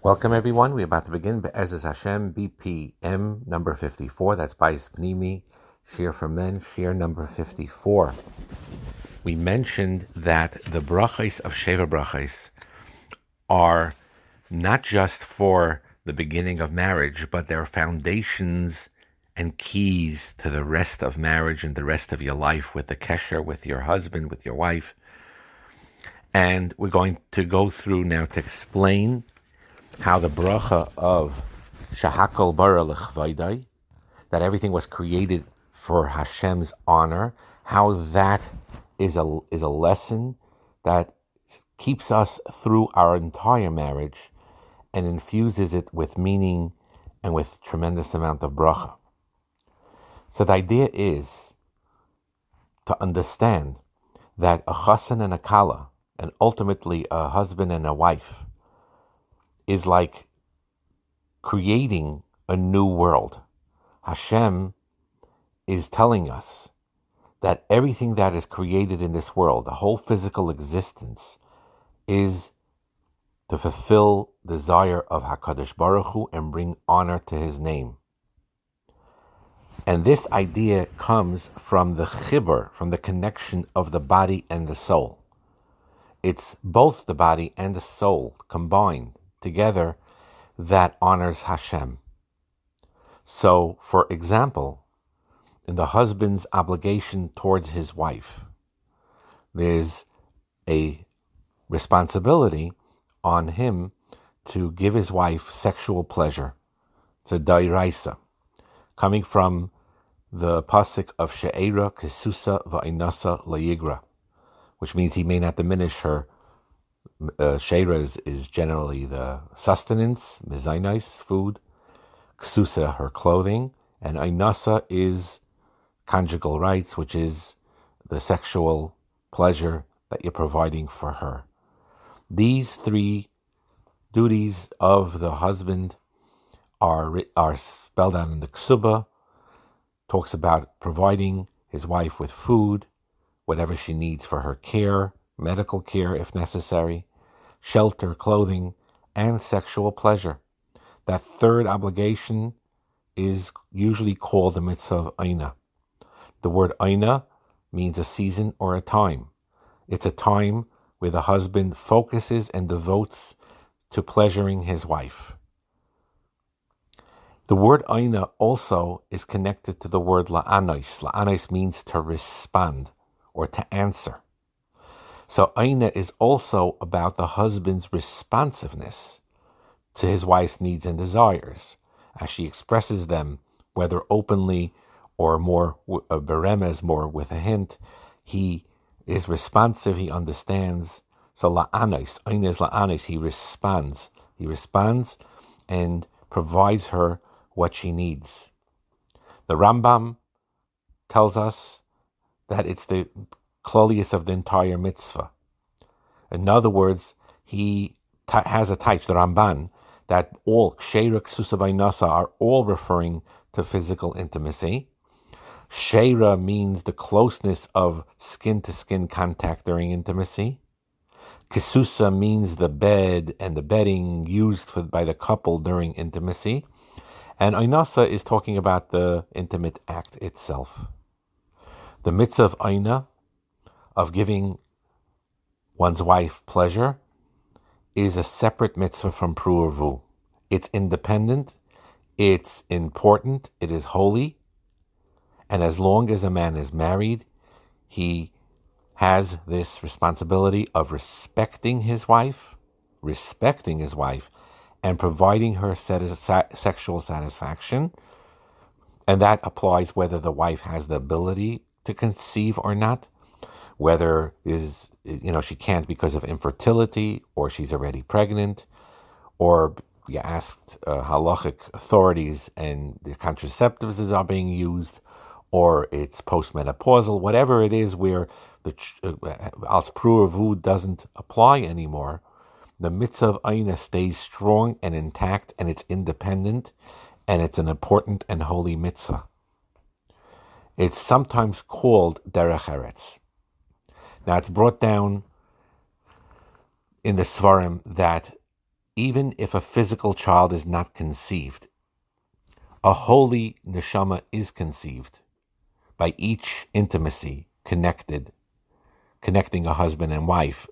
Welcome, everyone. We're about to begin Be'ezus Hashem BPM number 54. That's by Pnimi, Shir for Men, Shir number 54. We mentioned that the brachas of Sheva brachas are not just for the beginning of marriage, but they're foundations and keys to the rest of marriage and the rest of your life with the kesher, with your husband, with your wife. And we're going to go through now to explain how the bracha of Shahakol Bara Lechvaidai, that everything was created for Hashem's honor, how that is a is a lesson that keeps us through our entire marriage and infuses it with meaning and with tremendous amount of bracha. So the idea is to understand that a chassan and a kala, and ultimately a husband and a wife, is like creating a new world. Hashem is telling us that everything that is created in this world, the whole physical existence, is to fulfill the desire of Hakadosh Baruch Hu and bring honor to His name. And this idea comes from the chibur, from the connection of the body and the soul. It's both the body and the soul combined together that honors Hashem. So, for example, in the husband's obligation towards his wife, there's a responsibility on him to give his wife sexual pleasure. It's a dairaisa, coming from the pasuk of She'era Kisusa Va'inasa Layigra, which means he may not diminish her uh, is, is generally the sustenance, mizainais, food, ksusa, her clothing, and ainasa is conjugal rights, which is the sexual pleasure that you're providing for her. These three duties of the husband are, are spelled out in the ksuba, talks about providing his wife with food, whatever she needs for her care, medical care if necessary, shelter, clothing, and sexual pleasure. That third obligation is usually called the mitzvah aina. The word aina means a season or a time. It's a time where the husband focuses and devotes to pleasuring his wife. The word aina also is connected to the word la'anais. La'anais means to respond or to answer. So Aina is also about the husband's responsiveness to his wife's needs and desires as she expresses them, whether openly or more uh, beremes, more with a hint. He is responsive, he understands. So la'anis, Aina is la'anis, he responds. He responds and provides her what she needs. The Rambam tells us that it's the Clolius of the entire mitzvah. In other words, he has a taich, the Ramban, that all Sheira Susavainasa are all referring to physical intimacy. Sheira means the closeness of skin to skin contact during intimacy. Kisusa means the bed and the bedding used for, by the couple during intimacy. And Ainasa is talking about the intimate act itself. The mitzvah of Aina of giving one's wife pleasure is a separate mitzvah from pruavu. It's independent, it's important, it is holy, and as long as a man is married, he has this responsibility of respecting his wife, respecting his wife, and providing her sexual satisfaction. And that applies whether the wife has the ability to conceive or not whether is you know she can't because of infertility or she's already pregnant or you asked uh, halachic authorities and the contraceptives are being used or it's postmenopausal whatever it is where the uh, als pruavu doesn't apply anymore the mitzvah of aina stays strong and intact and it's independent and it's an important and holy mitzvah. It's sometimes called derech eretz now it's brought down in the Svarim that even if a physical child is not conceived, a holy neshama is conceived by each intimacy connected, connecting a husband and wife.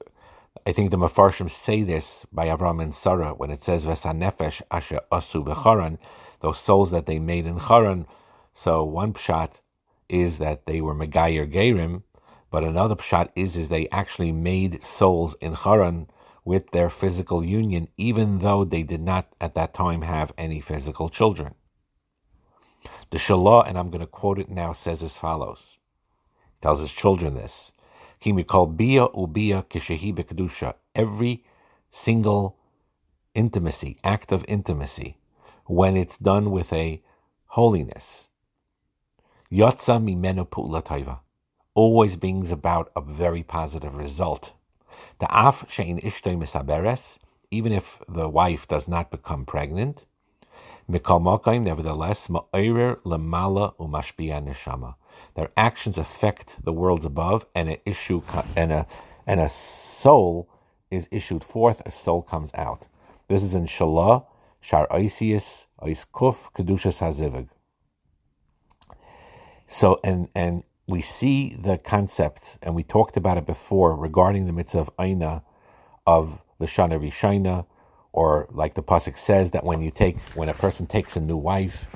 I think the Mefarshim say this by Avram and Sarah when it says Vesanefesh Asher Asu Becharan, those souls that they made in Charan. So one pshat is that they were Megayer Gerim, but another pshat is is they actually made souls in Charan with their physical union, even though they did not at that time have any physical children. The Shalah, and I'm going to quote it now, says as follows. He tells his children this. Bia ubia kishehi. Every single intimacy, act of intimacy, when it's done with a holiness. Yotza mimenu pu'la always brings about a very positive result. The af shein ishtay misaberes, even if the wife does not become pregnant, mikal makayim, nevertheless, ma'orer lemala umashbiya neshama. Their actions affect the worlds above, and an issue and a and a soul is issued forth. A soul comes out. This is in Shalah, Shar Isius, Iskuf, Kedushas Hazivig. So and and we see the concept, and we talked about it before regarding the mitzvah of Aina, of the Shana Rishina, or like the pasuk says that when you take when a person takes a new wife,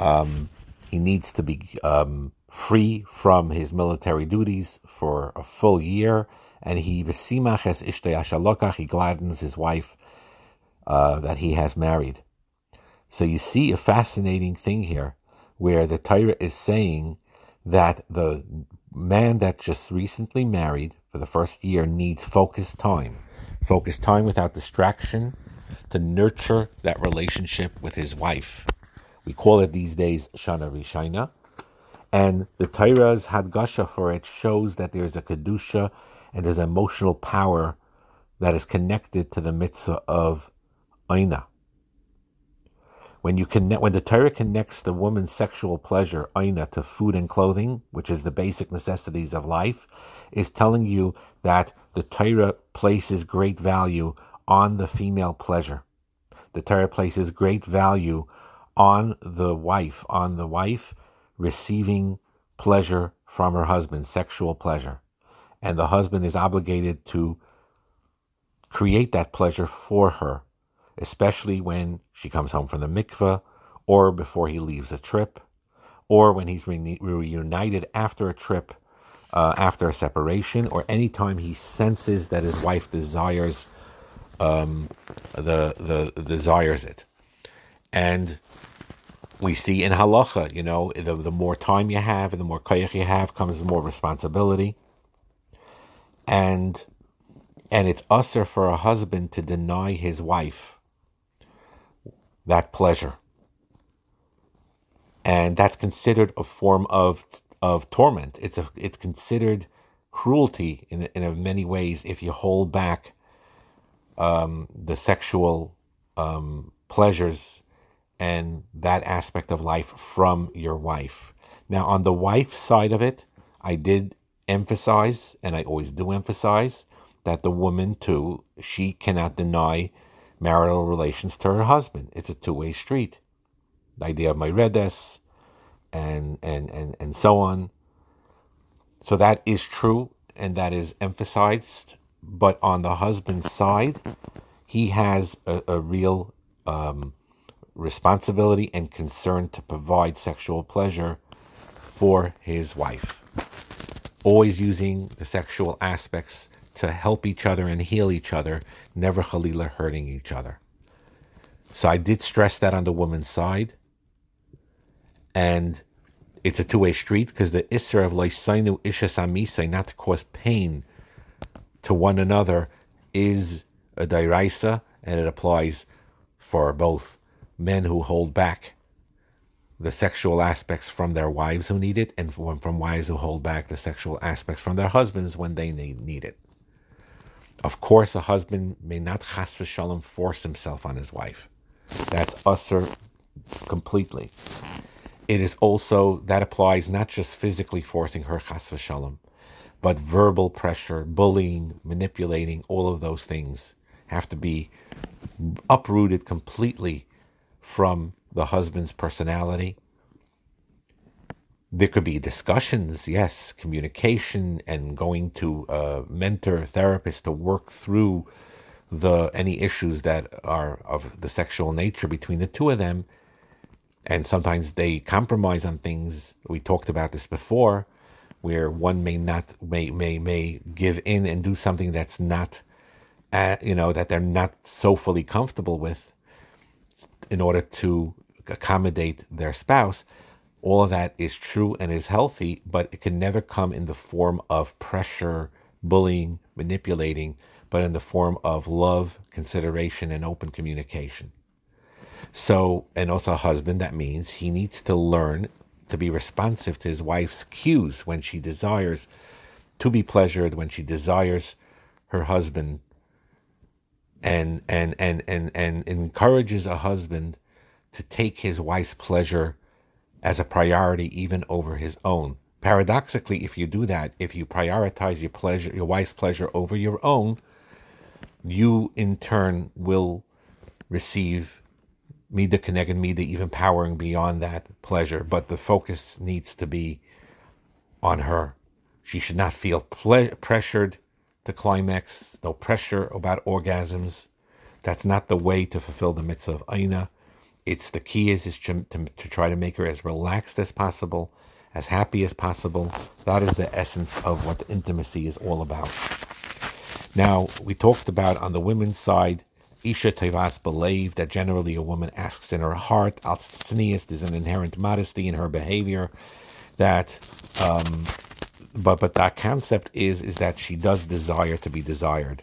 um, he needs to be um, free from his military duties for a full year, and he he gladdens his wife uh, that he has married. So you see a fascinating thing here, where the Torah is saying that the man that just recently married for the first year needs focused time, focused time without distraction to nurture that relationship with his wife. We call it these days Shana Rishina. And the Torah's Hadgasha for it shows that there's a Kedusha and there's emotional power that is connected to the mitzvah of Aina. When you connect, when the Torah connects the woman's sexual pleasure, aina, to food and clothing, which is the basic necessities of life, is telling you that the Torah places great value on the female pleasure. The Torah places great value on the wife, on the wife receiving pleasure from her husband, sexual pleasure. And the husband is obligated to create that pleasure for her especially when she comes home from the mikveh, or before he leaves a trip, or when he's re- reunited after a trip, uh, after a separation, or anytime he senses that his wife desires um, the the desires it, and we see in halacha, you know, the the more time you have and the more koyach you have comes more responsibility, and and it's usher for a husband to deny his wife that pleasure. And that's considered a form of of torment. It's a it's considered cruelty in in many ways if you hold back um, the sexual um, pleasures and that aspect of life from your wife. Now, on the wife side of it, I did emphasize, and I always do emphasize, that the woman too she cannot deny marital relations to her husband. It's a two way street. The idea of my Myredes and, and, and, and so on. So that is true and that is emphasized. But on the husband's side, he has a, a real um, responsibility and concern to provide sexual pleasure for his wife. Always using the sexual aspects to help each other and heal each other, never Khalila hurting each other. So I did stress that on the woman's side. And it's a two way street because the Isser of Laisainu Ishas Amisai, not to cause pain to one another, is a Dairaisa, and it applies for both men who hold back the sexual aspects from their wives who need it, and from wives who hold back the sexual aspects from their husbands when they need it. Of course, a husband may not chas v'shalom force himself on his wife. That's usher completely. It is also that applies not just physically forcing her chas v'shalom, but verbal pressure, bullying, manipulating, all of those things have to be uprooted completely from the husband's personality. There could be discussions, yes, communication, and going to a mentor, therapist to work through the any issues that are of the sexual nature between the two of them. And sometimes they compromise on things. We talked about this before, where one may not may may may give in and do something that's not, uh, you know, that they're not so fully comfortable with, in order to accommodate their spouse. All of that is true and is healthy, but it can never come in the form of pressure, bullying, manipulating, but in the form of love, consideration, and open communication. So, and also a husband, that means he needs to learn to be responsive to his wife's cues when she desires to be pleasured, when she desires her husband, and and and and and encourages a husband to take his wife's pleasure as a priority even over his own. Paradoxically, if you do that, if you prioritize your pleasure, your wife's pleasure over your own, you in turn will receive Mida Keneged Mida, even powering beyond that pleasure. But the focus needs to be on her. She should not feel ple- pressured to climax, no pressure about orgasms. That's not the way to fulfill the mitzvah of Aina. It's the key is, is to, to, to try to make her as relaxed as possible, as happy as possible. That is the essence of what intimacy is all about. Now, we talked about on the women's side, Isha Tevas believe that generally a woman asks in her heart, Al there's an inherent modesty in her behavior that um, but but that concept is is that she does desire to be desired.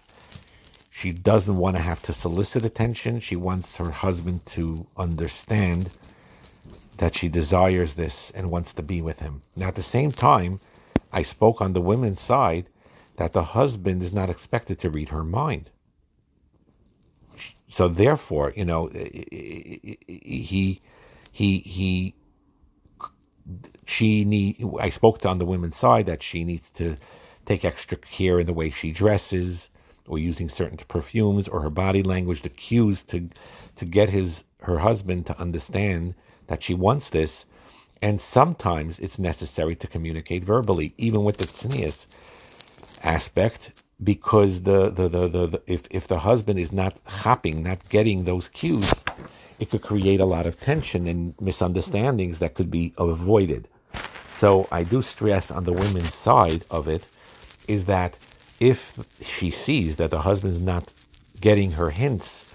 She doesn't want to have to solicit attention. She wants her husband to understand that she desires this and wants to be with him. Now, at the same time, I spoke on the women's side that the husband is not expected to read her mind. So therefore, you know, he he he she need I spoke on the women's side that she needs to take extra care in the way she dresses or using certain perfumes or her body language, the cues to to get his her husband to understand that she wants this. And sometimes it's necessary to communicate verbally, even with the tznius aspect, because the, the, the, the, the if, if the husband is not hopping, not getting those cues, it could create a lot of tension and misunderstandings that could be avoided. So I do stress on the women's side of it is that if she sees that the husband's not getting her hints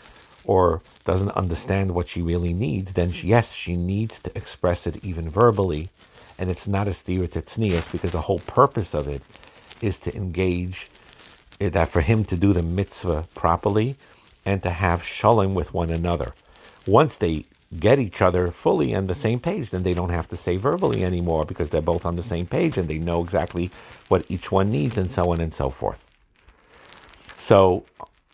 or doesn't understand what she really needs, then she, yes, she needs to express it even verbally. And it's not a stereotypes because the whole purpose of it is to engage eh, that for him to do the mitzvah properly and to have shalom with one another. Once they get each other fully on the same page, then they don't have to say verbally anymore because they're both on the same page and they know exactly what each one needs and so on and so forth. So,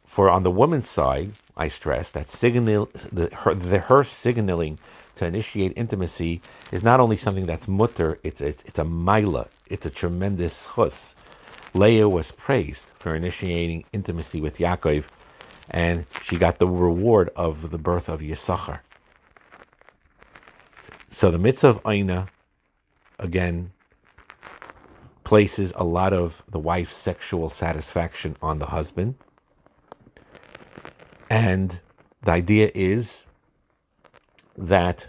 for on the woman's side, I stress that signal the, her, the, her signaling to initiate intimacy is not only something that's mutter, it's, it's, it's a mila, it's a tremendous chus. Leah was praised for initiating intimacy with Yaakov, and she got the reward of the birth of Yisachar. So the mitzvah of Aina, again, places a lot of the wife's sexual satisfaction on the husband. And the idea is that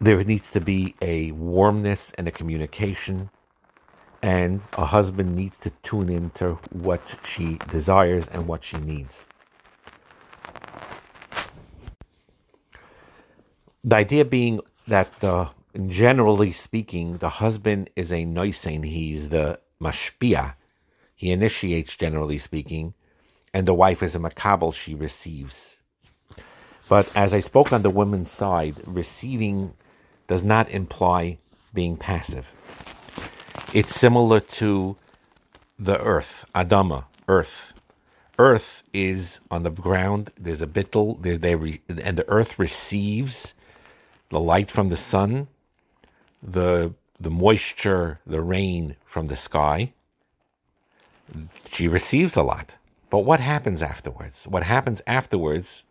there needs to be a warmness and a communication, and a husband needs to tune into what she desires and what she needs. The idea being that the generally speaking, the husband is a noisein. He's the mashpia. He initiates, generally speaking, and the wife is a makabel. She receives. But as I spoke on the woman's side, receiving does not imply being passive. It's similar to the earth, Adama, earth. Earth is on the ground. There's a bittel. There's they re, and the earth receives the light from the sun, the the moisture, the rain from the sky, she receives a lot. But what happens afterwards? What happens afterwards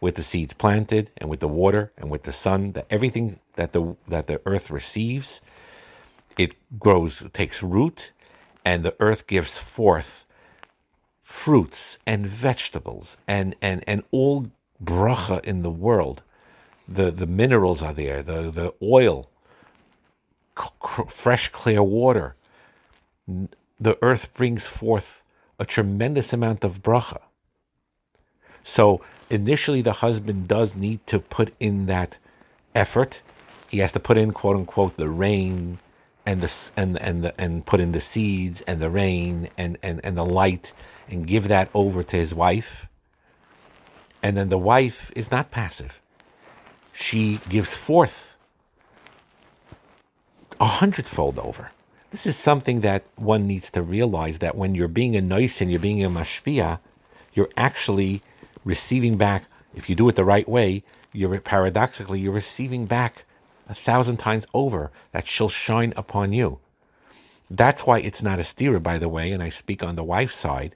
with the seeds planted and with the water and with the sun, that everything that the that the earth receives, it grows, takes root, and the earth gives forth fruits and vegetables and and and all bracha in the world. The the minerals are there, the the oil, c- fresh clear water. The earth brings forth a tremendous amount of bracha. So initially, the husband does need to put in that effort. He has to put in quote unquote the rain and the and and the, and put in the seeds and the rain and, and and the light and give that over to his wife. And then the wife is not passive. She gives forth a hundredfold over. This is something that one needs to realize that when you're being a nice and you're being a mashpia, you're actually receiving back. If you do it the right way, you're paradoxically you're receiving back a thousand times over that shall shine upon you. That's why it's not a stira, by the way, and I speak on the wife's side,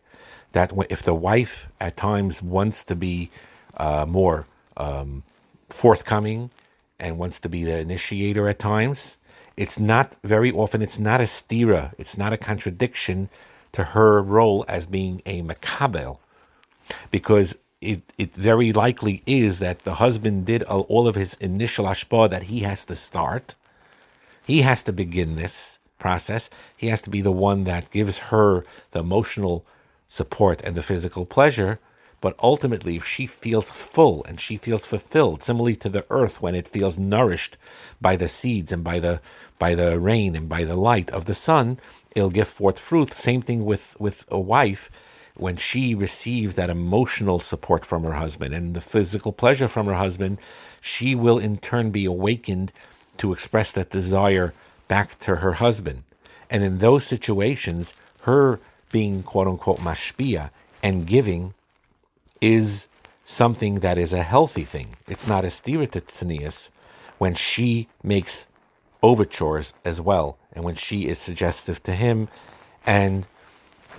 that if the wife at times wants to be uh, more um, forthcoming and wants to be the initiator at times, it's not very often, it's not a stira, it's not a contradiction to her role as being a makabel, because it, it very likely is that the husband did all of his initial ashpa that he has to start. He has to begin this process. He has to be the one that gives her the emotional support and the physical pleasure. But ultimately, if she feels full and she feels fulfilled, similarly to the earth when it feels nourished by the seeds and by the by the rain and by the light of the sun, it'll give forth fruit. Same thing with with a wife when she receives that emotional support from her husband and the physical pleasure from her husband, she will in turn be awakened to express that desire back to her husband. And in those situations, her being quote unquote mashpia and giving is something that is a healthy thing. It's not a stereotypes when she makes overtures as well and when she is suggestive to him and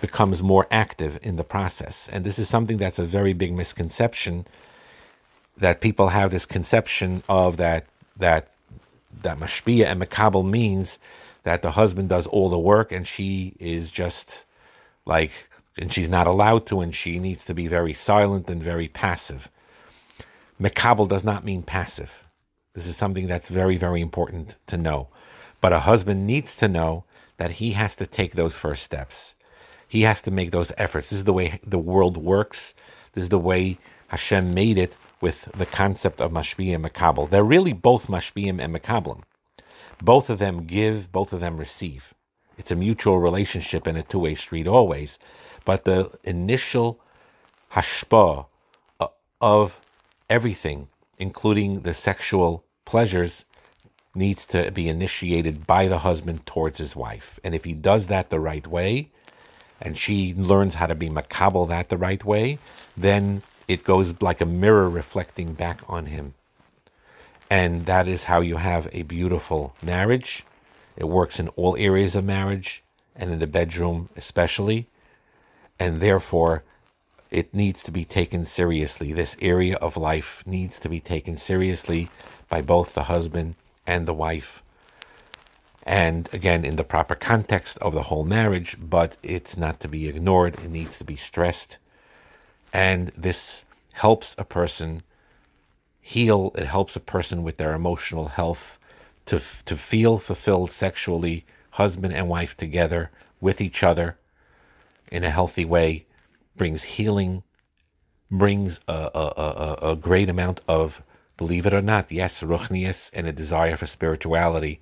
becomes more active in the process. And this is something that's a very big misconception that people have this conception of that that that mashpia and makabel means that the husband does all the work and she is just like and she's not allowed to and she needs to be very silent and very passive. Makabel does not mean passive. This is something that's very, very important to know. But a husband needs to know that he has to take those first steps. He has to make those efforts. This is the way the world works. This is the way Hashem made it with the concept of mashpiyim and makabel. They're really both mashpiyim and makablim. Both of them give, both of them receive. It's a mutual relationship and a two-way street always. But the initial hashpa uh, of everything, including the sexual pleasures, needs to be initiated by the husband towards his wife. And if he does that the right way, and she learns how to be makabel that the right way, then it goes like a mirror reflecting back on him. And that is how you have a beautiful marriage. It works in all areas of marriage and in the bedroom especially. And therefore, it needs to be taken seriously. This area of life needs to be taken seriously by both the husband and the wife and again in the proper context of the whole marriage, but it's not to be ignored, it needs to be stressed. And this helps a person heal, it helps a person with their emotional health to, to feel fulfilled sexually, husband and wife together with each other in a healthy way, brings healing, brings a, a, a, a great amount of, believe it or not, yes, ruchnius and a desire for spirituality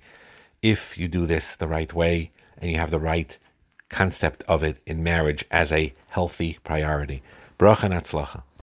if you do this the right way and you have the right concept of it in marriage as a healthy priority. Bracha and